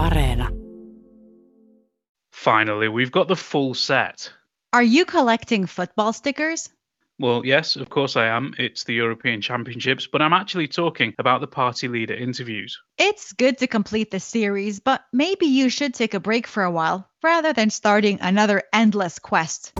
Areena. Finally, we've got the full set. Are you collecting football stickers? Well, yes, of course I am. It's the European Championships, but I'm actually talking about the party leader interviews. It's good to complete the series, but maybe you should take a break for a while rather than starting another endless quest.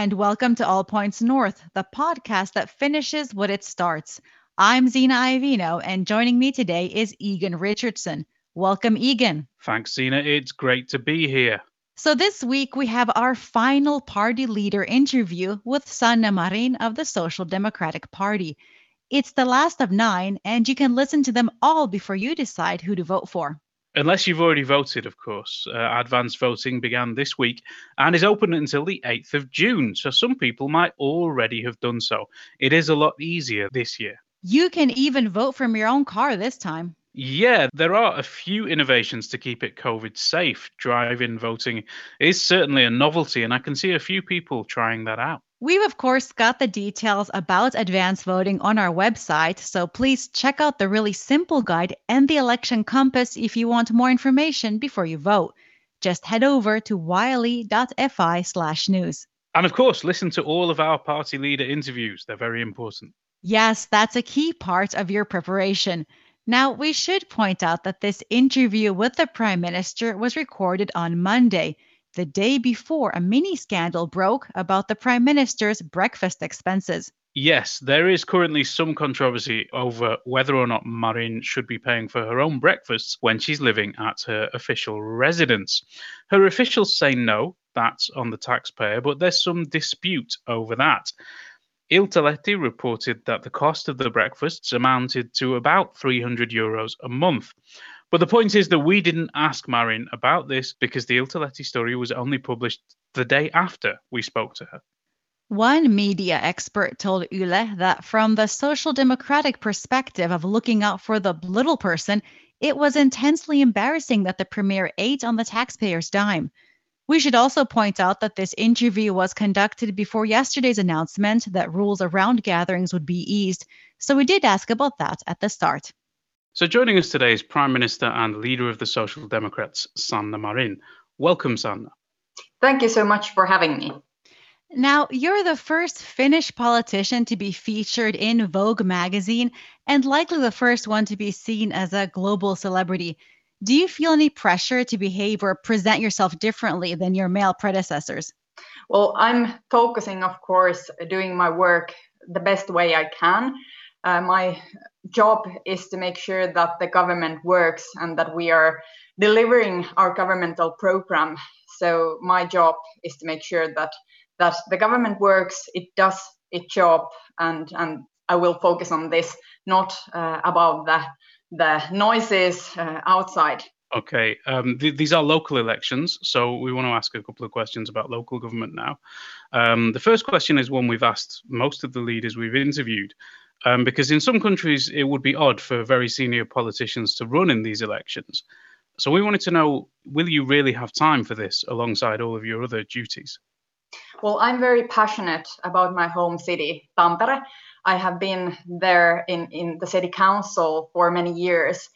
And welcome to All Points North, the podcast that finishes what it starts. I'm Zena Iovino, and joining me today is Egan Richardson. Welcome, Egan. Thanks, Zena. It's great to be here. So, this week we have our final party leader interview with Sanna Marin of the Social Democratic Party. It's the last of nine, and you can listen to them all before you decide who to vote for. Unless you've already voted, of course. Uh, advanced voting began this week and is open until the 8th of June, so some people might already have done so. It is a lot easier this year. You can even vote from your own car this time. Yeah, there are a few innovations to keep it COVID safe. Drive in voting is certainly a novelty, and I can see a few people trying that out. We've, of course, got the details about advance voting on our website, so please check out the really simple guide and the election compass if you want more information before you vote. Just head over to yle.fi slash news. And of course, listen to all of our party leader interviews, they're very important. Yes, that's a key part of your preparation. Now, we should point out that this interview with the Prime Minister was recorded on Monday the day before a mini scandal broke about the Prime Minister's breakfast expenses. Yes, there is currently some controversy over whether or not Marin should be paying for her own breakfasts when she's living at her official residence. Her officials say no, that's on the taxpayer, but there's some dispute over that. Iltalehti reported that the cost of the breakfasts amounted to about 300 euros a month. But the point is that we didn't ask Marin about this because the Iltalehti story was only published the day after we spoke to her. One media expert told Yle that from the social democratic perspective of looking out for the little person, it was intensely embarrassing that the premier ate on the taxpayer's dime. We should also point out that this interview was conducted before yesterday's announcement that rules around gatherings would be eased, so we did ask about that at the start. So, joining us today is Prime Minister and leader of the Social Democrats, Sanna Marin. Welcome, Sanna. Thank you so much for having me. Now, you're the first Finnish politician to be featured in Vogue magazine and likely the first one to be seen as a global celebrity. Do you feel any pressure to behave or present yourself differently than your male predecessors? Well, I'm focusing, of course, doing my work the best way I can. Uh, my job is to make sure that the government works and that we are delivering our governmental program. So my job is to make sure that that the government works, it does its job, and and I will focus on this, not uh, about the the noises uh, outside. Okay, um, th- these are local elections, so we want to ask a couple of questions about local government now. Um, the first question is one we've asked most of the leaders we've interviewed, um, because in some countries it would be odd for very senior politicians to run in these elections. So we wanted to know will you really have time for this alongside all of your other duties? Well, I'm very passionate about my home city, Tampere. I have been there in, in the city council for many years,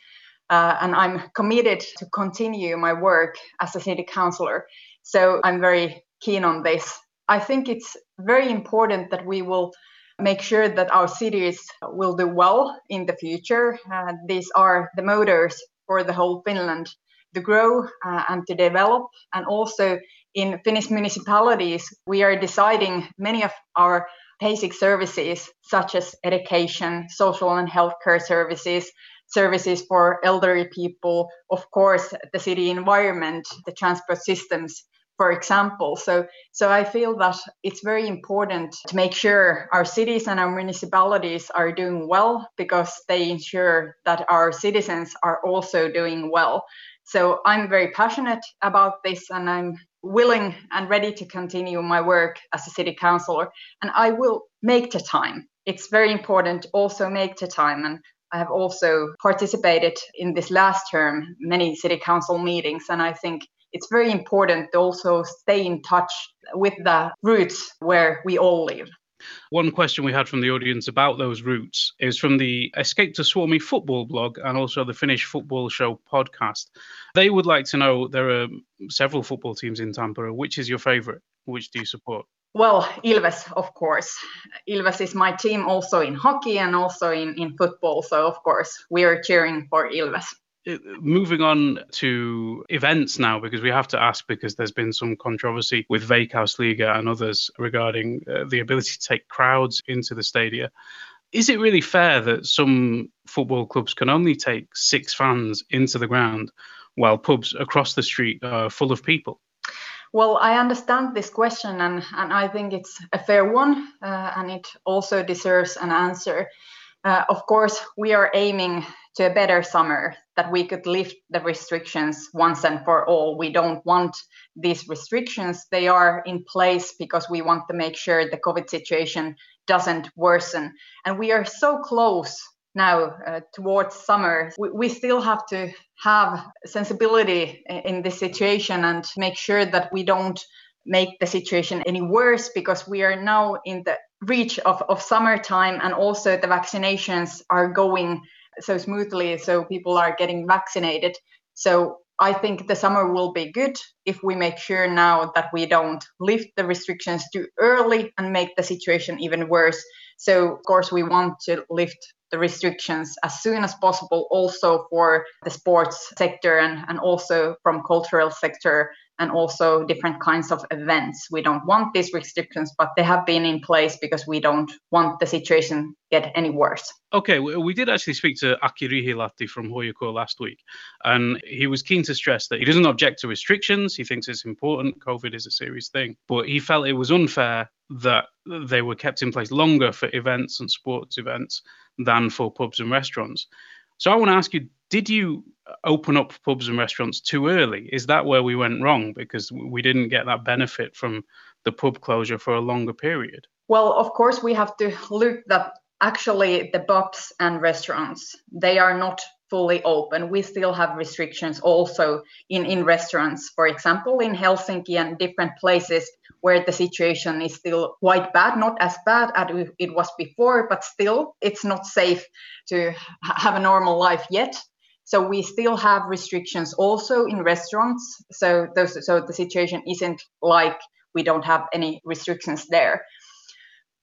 uh, and I'm committed to continue my work as a city councillor. So I'm very keen on this. I think it's very important that we will make sure that our cities will do well in the future. Uh, these are the motors for the whole Finland to grow uh, and to develop. And also in Finnish municipalities, we are deciding many of our basic services, such as education, social and healthcare services, services for elderly people, of course, the city environment, the transport systems for example. So, so I feel that it's very important to make sure our cities and our municipalities are doing well because they ensure that our citizens are also doing well. So I'm very passionate about this and I'm willing and ready to continue my work as a city councillor and I will make the time. It's very important to also make the time and I have also participated in this last term many city council meetings, and I think it's very important to also stay in touch with the roots where we all live. One question we had from the audience about those roots is from the Escape to Suomi football blog and also the Finnish Football Show podcast. They would like to know there are several football teams in Tampere. Which is your favourite? Which do you support? Well, Ilves, of course. Ilves is my team also in hockey and also in, in football. So, of course, we are cheering for Ilves moving on to events now, because we have to ask because there's been some controversy with Veikkausliiga and others regarding uh, the ability to take crowds into the stadia. Is it really fair that some football clubs can only take six fans into the ground while pubs across the street are full of people? Well, I understand this question, and, and I think it's a fair one, uh, and it also deserves an answer. Uh, of course, we are aiming to a better summer that we could lift the restrictions once and for all. We don't want these restrictions. They are in place because we want to make sure the COVID situation doesn't worsen. And we are so close now uh, towards summer. We, we still have to have sensibility in this situation and make sure that we don't make the situation any worse because we are now in the reach of, of summertime and also the vaccinations are going so smoothly so people are getting vaccinated. So i think the summer will be good if we make sure now that we don't lift the restrictions too early and make the situation even worse. So of course we want to lift the restrictions as soon as possible also for the sports sector and, and also from cultural sector and also different kinds of events. We don't want these restrictions, but they have been in place because we don't want the situation get any worse. Okay, we did actually speak to Aki Riihilahti from HJK last week, and he was keen to stress that he doesn't object to restrictions. He thinks it's important. COVID is a serious thing, but he felt it was unfair that they were kept in place longer for events and sports events than for pubs and restaurants. So I want to ask you did you open up pubs and restaurants too early? Is that where we went wrong because we didn't get that benefit from the pub closure for a longer period? Well, of course, we have to look that actually the pubs and restaurants they are not fully open. We still have restrictions also in, in restaurants, for example, in Helsinki and different places where the situation is still quite bad, not as bad as it was before, but still it's not safe to have a normal life yet. So we still have restrictions also in restaurants. So those, so the situation isn't like we don't have any restrictions there.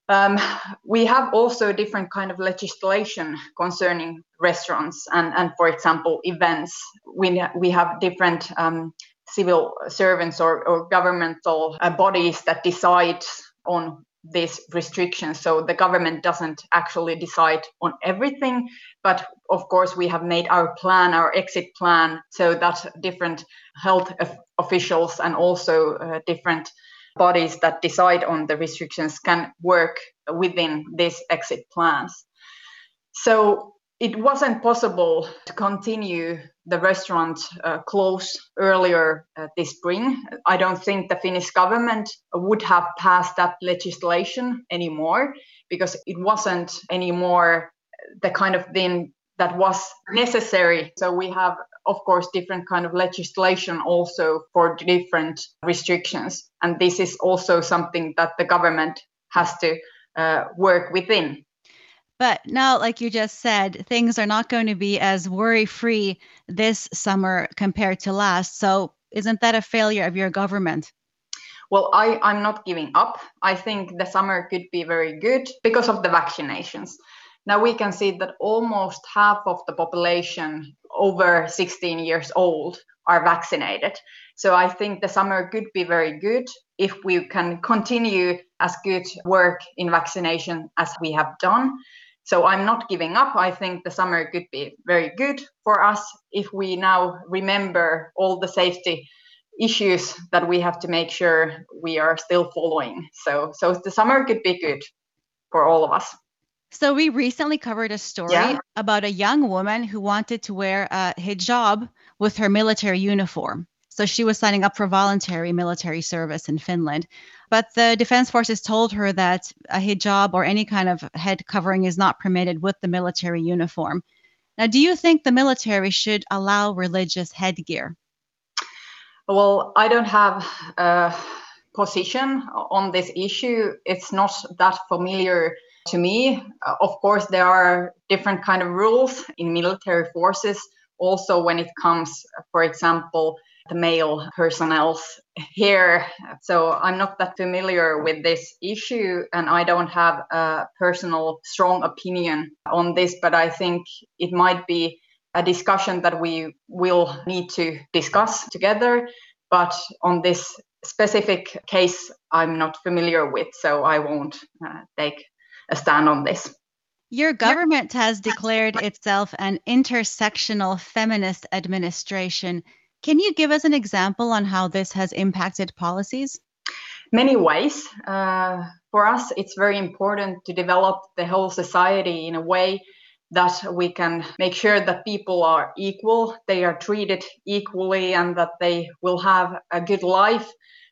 Um, we have also different kind of legislation concerning restaurants and, and for example, events. We, we have different um, civil servants or, or governmental uh, bodies that decide on these restrictions. So the government doesn't actually decide on everything, but of course we have made our plan, our exit plan, so that different health officials and also uh, different bodies that decide on the restrictions can work within these exit plans. So it wasn't possible to continue the restaurant uh, close earlier uh, this spring. I don't think the Finnish government would have passed that legislation anymore because it wasn't anymore the kind of thing that was necessary. So we have, of course, different kind of legislation also for different restrictions, and this is also something that the government has to uh, work within. But now, like you just said, things are not going to be as worry free this summer compared to last. So, isn't that a failure of your government? Well, I, I'm not giving up. I think the summer could be very good because of the vaccinations. Now we can see that almost half of the population over 16 years old are vaccinated. So I think the summer could be very good if we can continue as good work in vaccination as we have done. So I'm not giving up. I think the summer could be very good for us if we now remember all the safety issues that we have to make sure we are still following. So so the summer could be good for all of us. So we recently covered a story yeah. about a young woman who wanted to wear a hijab with her military uniform. So she was signing up for voluntary military service in Finland. But the defense forces told her that a hijab or any kind of head covering is not permitted with the military uniform. Now, do you think the military should allow religious headgear? Well, I don't have a position on this issue. It's not that familiar to me. Of course, there are different kind of rules in military forces. Also, when it comes, for example, the male personnel here. So I'm not that familiar with this issue and I don't have a personal strong opinion on this, but I think it might be a discussion that we will need to discuss together. But on this specific case, I'm not familiar with, so I won't uh, take a stand on this. Your government has declared itself an intersectional feminist administration. Can you give us an example on how this has impacted policies? Many ways. Uh, for us, it's very important to develop the whole society in a way that we can make sure that people are equal, they are treated equally, and that they will have a good life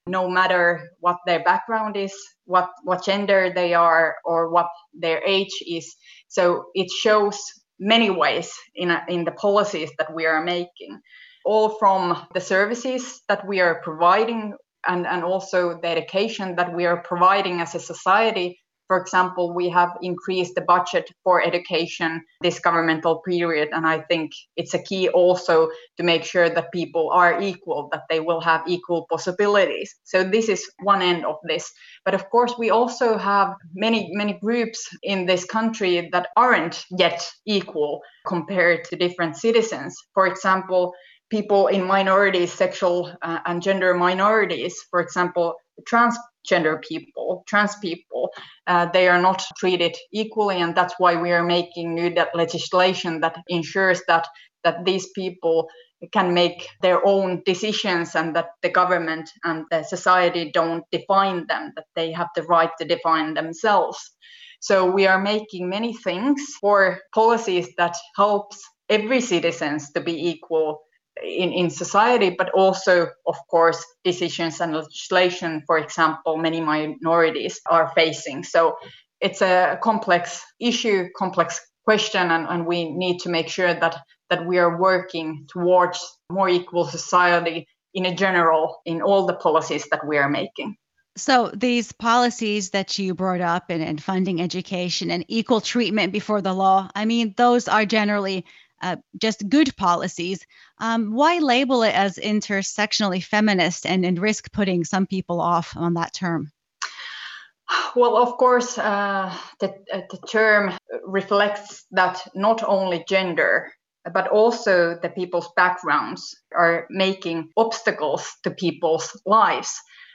no matter what their background is, what, what gender they are, or what their age is. So it shows many ways in, a, in the policies that we are making all from the services that we are providing and, and also the education that we are providing as a society. For example, we have increased the budget for education this governmental period, and I think it's a key also to make sure that people are equal, that they will have equal possibilities. So this is one end of this. But of course, we also have many, many groups in this country that aren't yet equal compared to different citizens. For example, people in minorities, sexual uh, and gender minorities, for example, transgender people, trans people, uh, they are not treated equally, and that's why we are making new legislation that ensures that that these people can make their own decisions and that the government and the society don't define them that they have the right to define themselves. So we are making many things for policies that helps every citizens to be equal in, in society, but also, of course, decisions and legislation, for example, many minorities are facing. So it's a complex issue, complex question, and, and we need to make sure that, that we are working towards more equal society in a general in all the policies that we are making. So, these policies that you brought up and, and funding education and equal treatment before the law, I mean, those are generally uh, just good policies. Um, why label it as intersectionally feminist and, and risk putting some people off on that term? Well, of course, uh, the, uh, the term reflects that not only gender, but also the people's backgrounds are making obstacles to people's lives.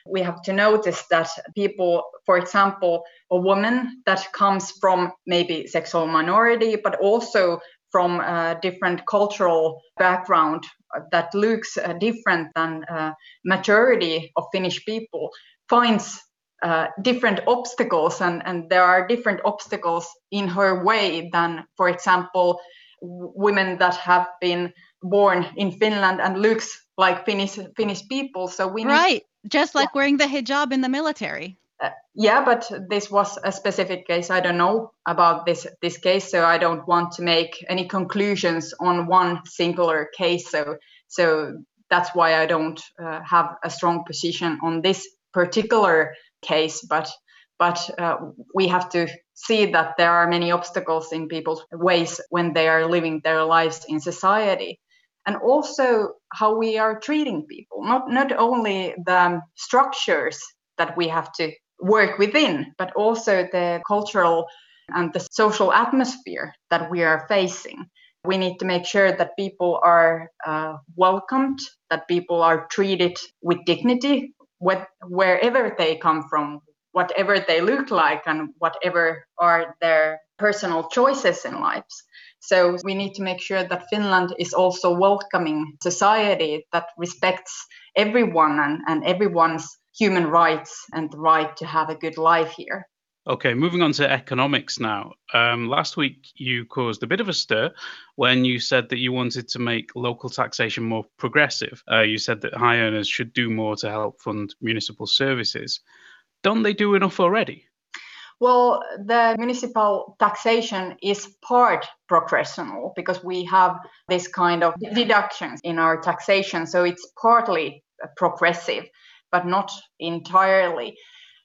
We have to notice that people, for example, a woman that comes from maybe sexual minority, but also from a different cultural background that looks uh, different than uh, majority of Finnish people finds uh, different obstacles and, and there are different obstacles in her way than for example women that have been born in Finland and looks like Finnish Finnish people. So we right. Need, just like yeah. wearing the hijab in the military uh, yeah, but this was a specific case. I don't know about this this case, so I don't want to make any conclusions on one singular case. So so that's why I don't uh, have a strong position on this particular case. But but uh, we have to see that there are many obstacles in people's ways when they are living their lives in society and also how we are treating people not not only the structures that we have to work within, but also the cultural and the social atmosphere that we are facing. We need to make sure that people are uh, welcomed, that people are treated with dignity, wherever they come from, whatever they look like, and whatever are their personal choices in lives. So we need to make sure that Finland is also welcoming society that respects everyone and, and everyone's human rights and the right to have a good life here. Okay, moving on to economics now. Um, last week, you caused a bit of a stir when you said that you wanted to make local taxation more progressive. Uh, you said that high earners should do more to help fund municipal services. Don't they do enough already? Well, the municipal taxation is part progressional because we have this kind of deductions in our taxation. So it's partly progressive, but not entirely.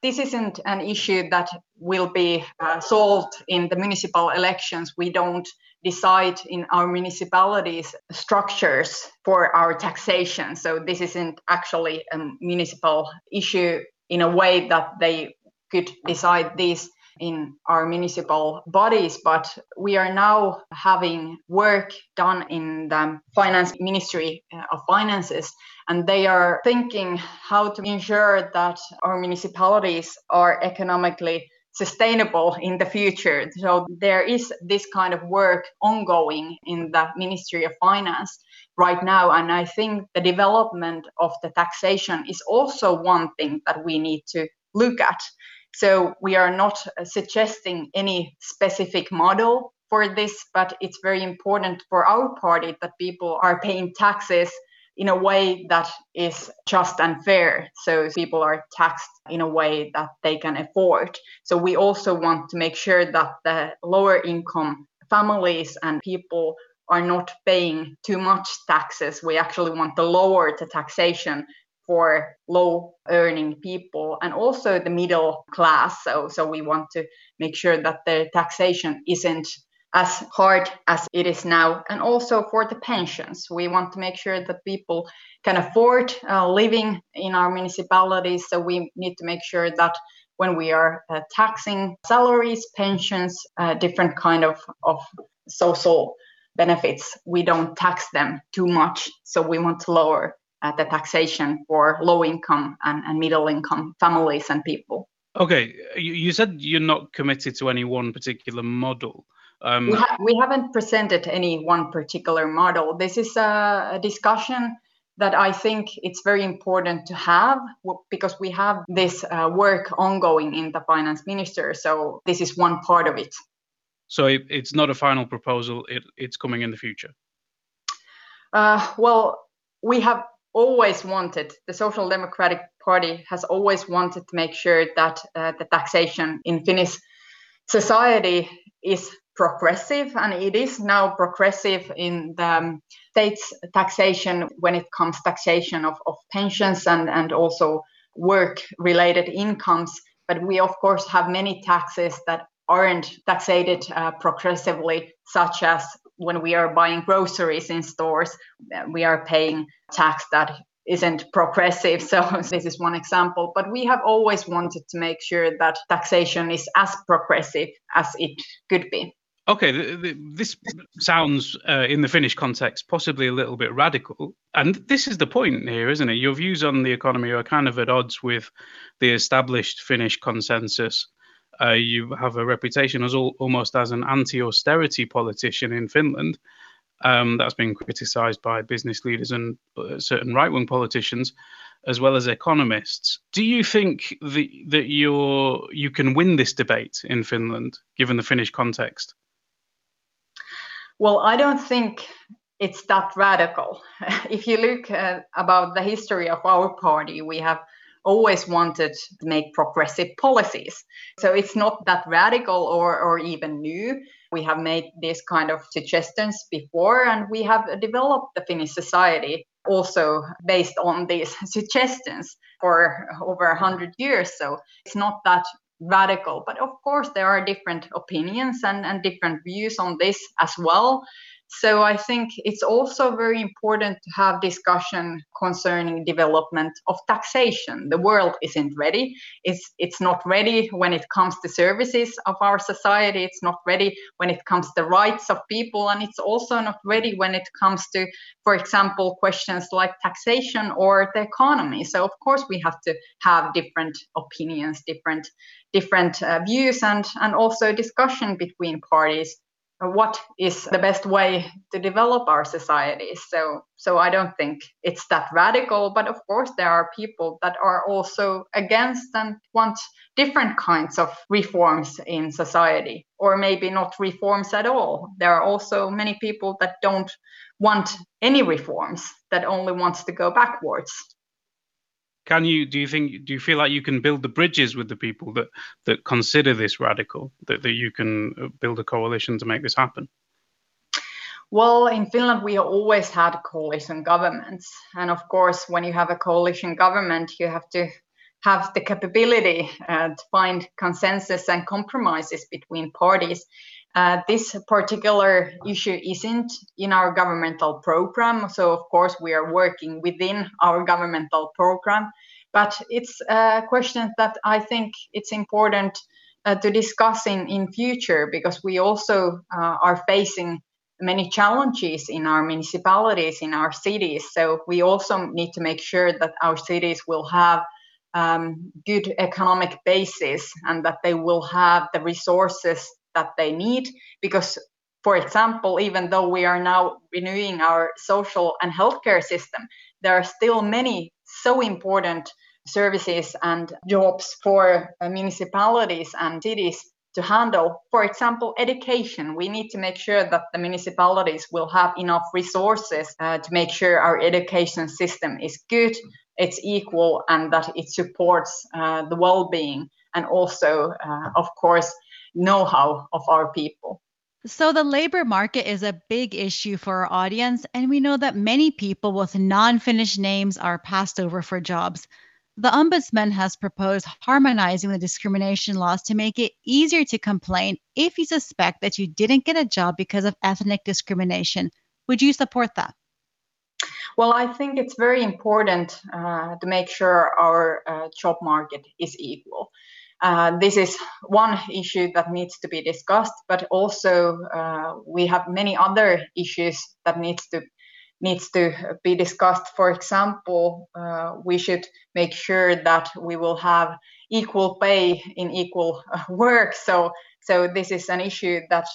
This isn't an issue that will be uh, solved in the municipal elections. We don't decide in our municipalities structures for our taxation. So this isn't actually a municipal issue in a way that they could decide this in our municipal bodies, but we are now having work done in the finance ministry uh, of finances, and they are thinking how to ensure that our municipalities are economically sustainable in the future. So there is this kind of work ongoing in the Ministry of Finance right now. And I think the development of the taxation is also one thing that we need to look at. So we are not uh, suggesting any specific model for this, but it's very important for our party that people are paying taxes in a way that is just and fair. So people are taxed in a way that they can afford. So we also want to make sure that the lower income families and people are not paying too much taxes. We actually want to lower the taxation for low earning people and also the middle class. So, so we want to make sure that the taxation isn't as hard as it is now. And also for the pensions, we want to make sure that people can afford uh, living in our municipalities. So we need to make sure that when we are uh, taxing salaries, pensions, uh, different kind of, of social benefits, we don't tax them too much. So we want to lower the taxation for low income and, and middle income families and people. Okay, you said you're not committed to any one particular model. Um, we, ha- we, haven't presented any one particular model. This is a, a, discussion that I think it's very important to have because we have this uh, work ongoing in the finance minister. So this is one part of it. So it, it's not a final proposal. It, it's coming in the future. Uh, well, we have always wanted, the Social Democratic Party has always wanted to make sure that uh, the taxation in Finnish society is progressive, and it is now progressive in the um, state's taxation when it comes taxation of, of pensions and, and also work-related incomes. But we, of course, have many taxes that aren't taxated uh, progressively, such as when we are buying groceries in stores, we are paying tax that isn't progressive. So this is one example. But we have always wanted to make sure that taxation is as progressive as it could be. Okay, th- th- this sounds uh, in the Finnish context possibly a little bit radical. And this is the point here, isn't it? Your views on the economy are kind of at odds with the established Finnish consensus uh, you have a reputation as all, almost as an anti-austerity politician in Finland. Um, that's been criticised by business leaders and uh, certain right-wing politicians, as well as economists. Do you think that that you you can win this debate in Finland, given the Finnish context? Well, I don't think it's that radical. if you look uh, about the history of our party, we have always wanted to make progressive policies. So it's not that radical or, or even new. We have made these kind of suggestions before, and we have developed the Finnish society also based on these suggestions for over 100 years. So it's not that radical. But of course, there are different opinions and, and different views on this as well. So I think it's also very important to have discussion concerning development of taxation. The world isn't ready. It's it's not ready when it comes to services of our society. It's not ready when it comes to rights of people, and it's also not ready when it comes to, for example, questions like taxation or the economy. So of course we have to have different opinions, different different uh, views, and and also discussion between parties what is the best way to develop our societies so so i don't think it's that radical but of course there are people that are also against and want different kinds of reforms in society or maybe not reforms at all. There are also many people that don't want any reforms that only wants to go backwards Can you do you think do you feel like you can build the bridges with the people that that consider this radical that, that you can uh, build a coalition to make this happen? Well, in Finland, we always had coalition governments. And of course, when you have a coalition government, you have to have the capability uh, to find consensus and compromises between parties. Uh, this particular issue isn't in our governmental program. So, of course, we are working within our governmental program. But it's a question that I think it's important uh, to discuss in, in future because we also uh, are facing many challenges in our municipalities, in our cities. So we also need to make sure that our cities will have um, good economic basis and that they will have the resources that they need. Because, for example, even though we are now renewing our social and healthcare system, there are still many so important services and jobs for uh, municipalities and cities to handle. For example, education. We need to make sure that the municipalities will have enough resources uh, to make sure our education system is good, it's equal, and that it supports uh, the well being and also, uh, of course, know how of our people. So, the labor market is a big issue for our audience, and we know that many people with non Finnish names are passed over for jobs. The Ombudsman has proposed harmonizing the discrimination laws to make it easier to complain if you suspect that you didn't get a job because of ethnic discrimination. Would you support that? Well, I think it's very important uh, to make sure our uh, job market is equal. Uh, this is one issue that needs to be discussed, but also uh, we have many other issues that needs to needs to be discussed. For example, uh, we should make sure that we will have equal pay in equal uh, work. So, so this is an issue that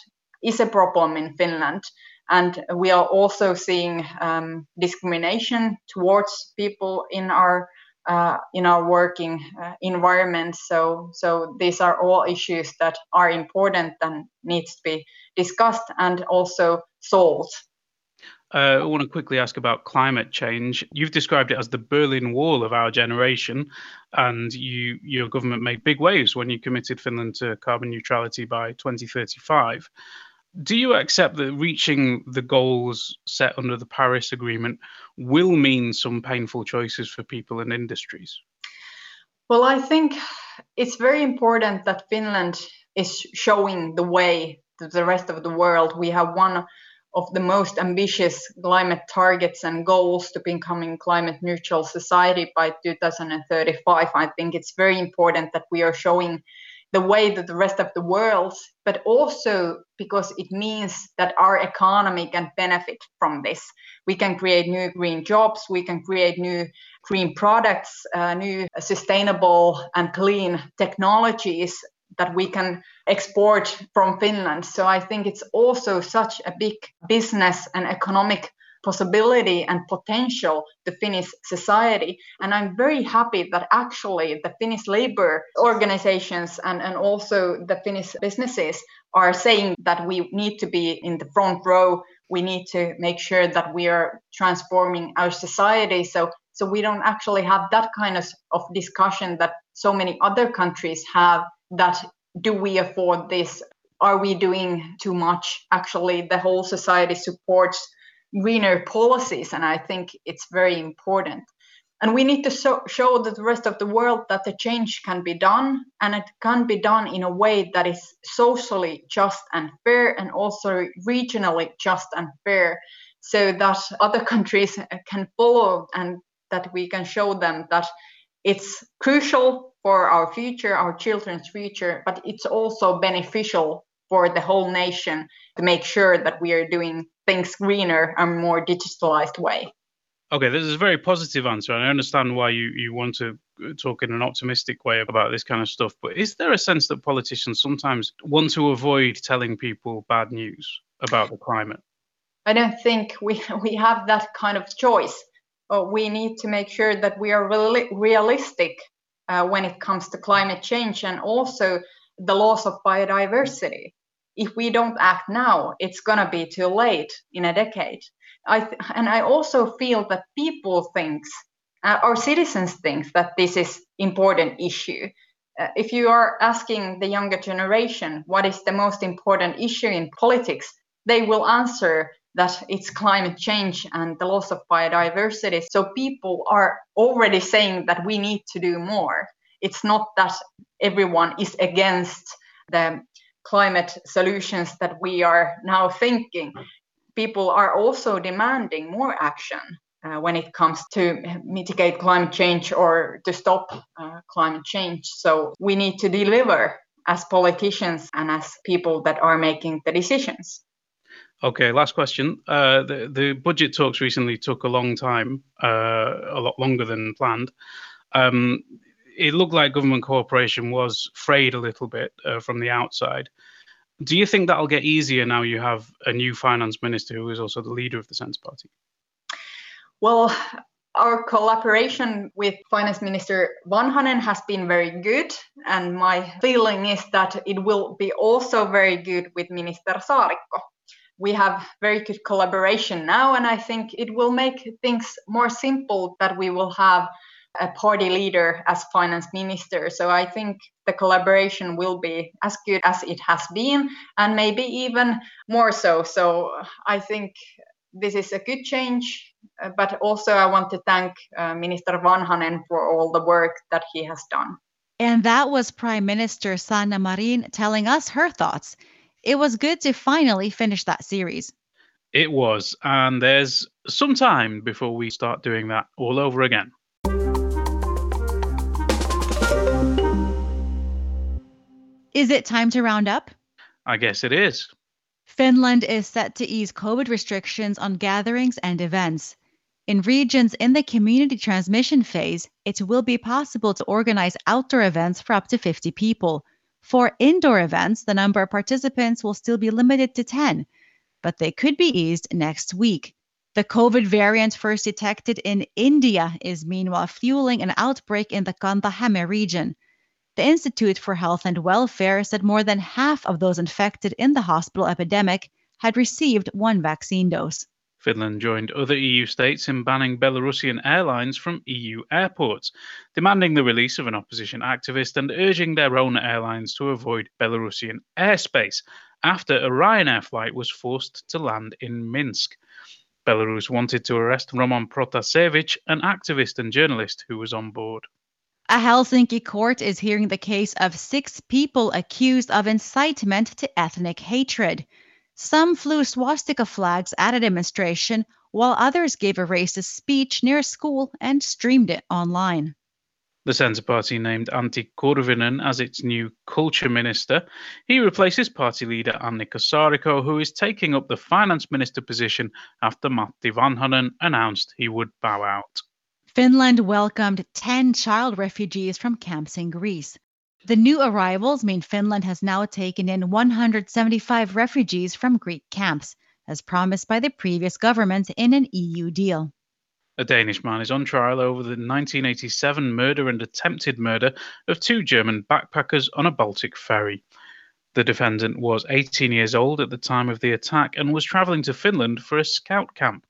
is a problem in Finland. And we are also seeing um, discrimination towards people in our uh, in our working uh, environment. So, so these are all issues that are important and needs to be discussed and also solved. Uh, I want to quickly ask about climate change. You've described it as the Berlin Wall of our generation, and you, your government made big waves when you committed Finland to carbon neutrality by 2035. Do you accept that reaching the goals set under the Paris Agreement will mean some painful choices for people and industries? Well, I think it's very important that Finland is showing the way to the rest of the world. We have one of the most ambitious climate targets and goals to becoming climate neutral society by 2035 i think it's very important that we are showing the way that the rest of the world but also because it means that our economy can benefit from this we can create new green jobs we can create new green products uh, new sustainable and clean technologies that we can export from Finland. So I think it's also such a big business and economic possibility and potential to Finnish society. And I'm very happy that actually the Finnish labor organizations and, and also the Finnish businesses are saying that we need to be in the front row. We need to make sure that we are transforming our society. So so we don't actually have that kind of, of discussion that so many other countries have that do we afford this? Are we doing too much? Actually, the whole society supports greener policies, and I think it's very important. And we need to show, show the rest of the world that the change can be done, and it can be done in a way that is socially just and fair, and also regionally just and fair, so that other countries can follow and that we can show them that it's crucial for our future, our children's future, but it's also beneficial for the whole nation to make sure that we are doing things greener and more digitalized way. Okay, this is a very positive answer, and I understand why you, you want to talk in an optimistic way about this kind of stuff. But is there a sense that politicians sometimes want to avoid telling people bad news about the climate? I don't think we we have that kind of choice. we need to make sure that we are really realistic uh, when it comes to climate change and also the loss of biodiversity. If we don't act now, it's going to be too late in a decade. I th- and I also feel that people thinks uh, our citizens think that this is important issue. Uh, if you are asking the younger generation what is the most important issue in politics, they will answer that it's climate change and the loss of biodiversity. So people are already saying that we need to do more. It's not that everyone is against the climate solutions that we are now thinking. People are also demanding more action uh, when it comes to mitigate climate change or to stop uh, climate change. So we need to deliver as politicians and as people that are making the decisions. Okay, last question. Uh, the, the budget talks recently took a long time, uh, a lot longer than planned. Um, it looked like government cooperation was frayed a little bit uh, from the outside. Do you think that'll get easier now you have a new finance minister who is also the leader of the Centre Party? Well, our collaboration with Finance Minister Vanhanen has been very good, and my feeling is that it will be also very good with Minister Saarikko. We have very good collaboration now, and I think it will make things more simple that we will have a party leader as finance minister. So I think the collaboration will be as good as it has been, and maybe even more so. So I think this is a good change, uh, but also I want to thank uh, Minister Vanhanen for all the work that he has done. And that was Prime Minister Sanna Marin telling us her thoughts. It was good to finally finish that series. It was, and there's some time before we start doing that all over again. Is it time to round up? I guess it is. Finland is set to ease COVID restrictions on gatherings and events. In regions in the community transmission phase, it will be possible to organize outdoor events for up to 50 people. For indoor events, the number of participants will still be limited to 10, but they could be eased next week. The COVID variant first detected in India is meanwhile fueling an outbreak in the Kanta-Häme region. The Institute for Health and Welfare said more than half of those infected in the hospital epidemic had received one vaccine dose. Finland joined other EU states in banning Belarusian airlines from EU airports, demanding the release of an opposition activist and urging their own airlines to avoid Belarusian airspace after a Ryanair flight was forced to land in Minsk. Belarus wanted to arrest Roman Protasevich, an activist and journalist who was on board. A Helsinki court is hearing the case of six people accused of incitement to ethnic hatred. Some flew swastika flags at a demonstration, while others gave a racist speech near a school and streamed it online. The Centre Party named Antti Kurvinen as its new culture minister. He replaces party leader Annika Saarikko, who is taking up the finance minister position after Matti Vanhanen announced he would bow out. Finland welcomed 10 child refugees from camps in Greece. The new arrivals mean Finland has now taken in 175 refugees from Greek camps, as promised by the previous government in an EU deal. A Danish man is on trial over the 1987 murder and attempted murder of two German backpackers on a Baltic ferry. The defendant was 18 years old at the time of the attack and was traveling to Finland for a scout camp.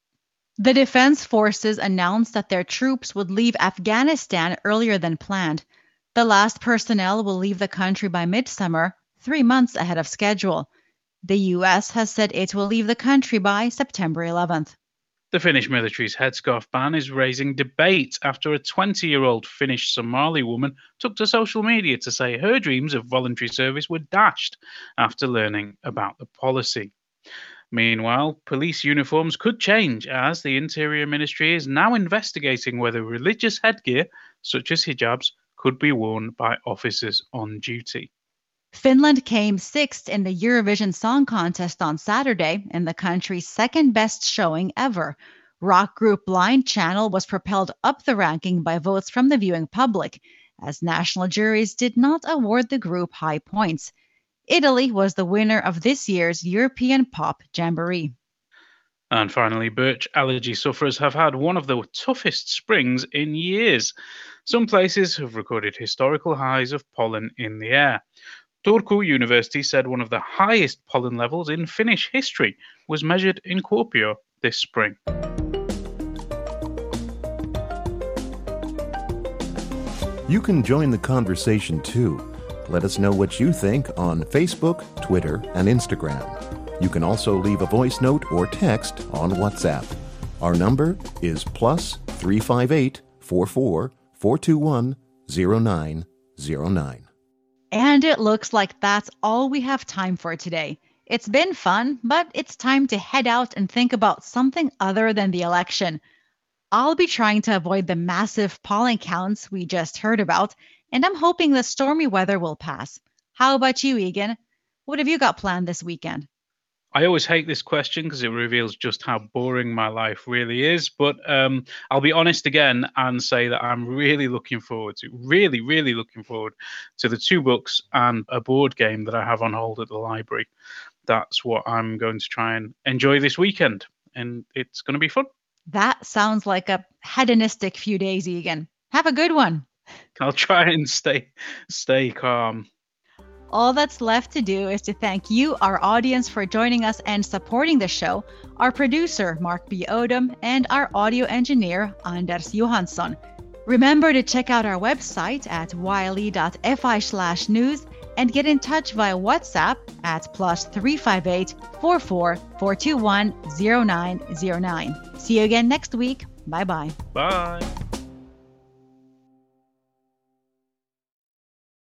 The defense forces announced that their troops would leave Afghanistan earlier than planned. The last personnel will leave the country by midsummer, three months ahead of schedule. The U.S. has said it will leave the country by September 11th. The Finnish military's headscarf ban is raising debate after a 20 year old Finnish Somali woman took to social media to say her dreams of voluntary service were dashed after learning about the policy. Meanwhile, police uniforms could change as the Interior Ministry is now investigating whether religious headgear, such as hijabs, could be worn by officers on duty. Finland came sixth in the Eurovision Song Contest on Saturday in the country's second best showing ever. Rock group Blind Channel was propelled up the ranking by votes from the viewing public, as national juries did not award the group high points. Italy was the winner of this year's European Pop Jamboree. And finally, birch allergy sufferers have had one of the toughest springs in years. Some places have recorded historical highs of pollen in the air. Turku University said one of the highest pollen levels in Finnish history was measured in Kuopio this spring. You can join the conversation too. Let us know what you think on Facebook, Twitter, and Instagram. You can also leave a voice note or text on WhatsApp. Our number is plus 358 44 421 0909. And it looks like that's all we have time for today. It's been fun, but it's time to head out and think about something other than the election. I'll be trying to avoid the massive pollen counts we just heard about, and I'm hoping the stormy weather will pass. How about you, Egan? What have you got planned this weekend? I always hate this question because it reveals just how boring my life really is. But um, I'll be honest again and say that I'm really looking forward to, really, really looking forward to the two books and a board game that I have on hold at the library. That's what I'm going to try and enjoy this weekend, and it's going to be fun. That sounds like a hedonistic few days, Egan. Have a good one. I'll try and stay stay calm. All that's left to do is to thank you, our audience, for joining us and supporting the show, our producer, Mark B. Odom, and our audio engineer, Anders Johansson. Remember to check out our website at yle.fi slash news and get in touch via WhatsApp at plus 358 44 421 0909. See you again next week. Bye-bye. Bye.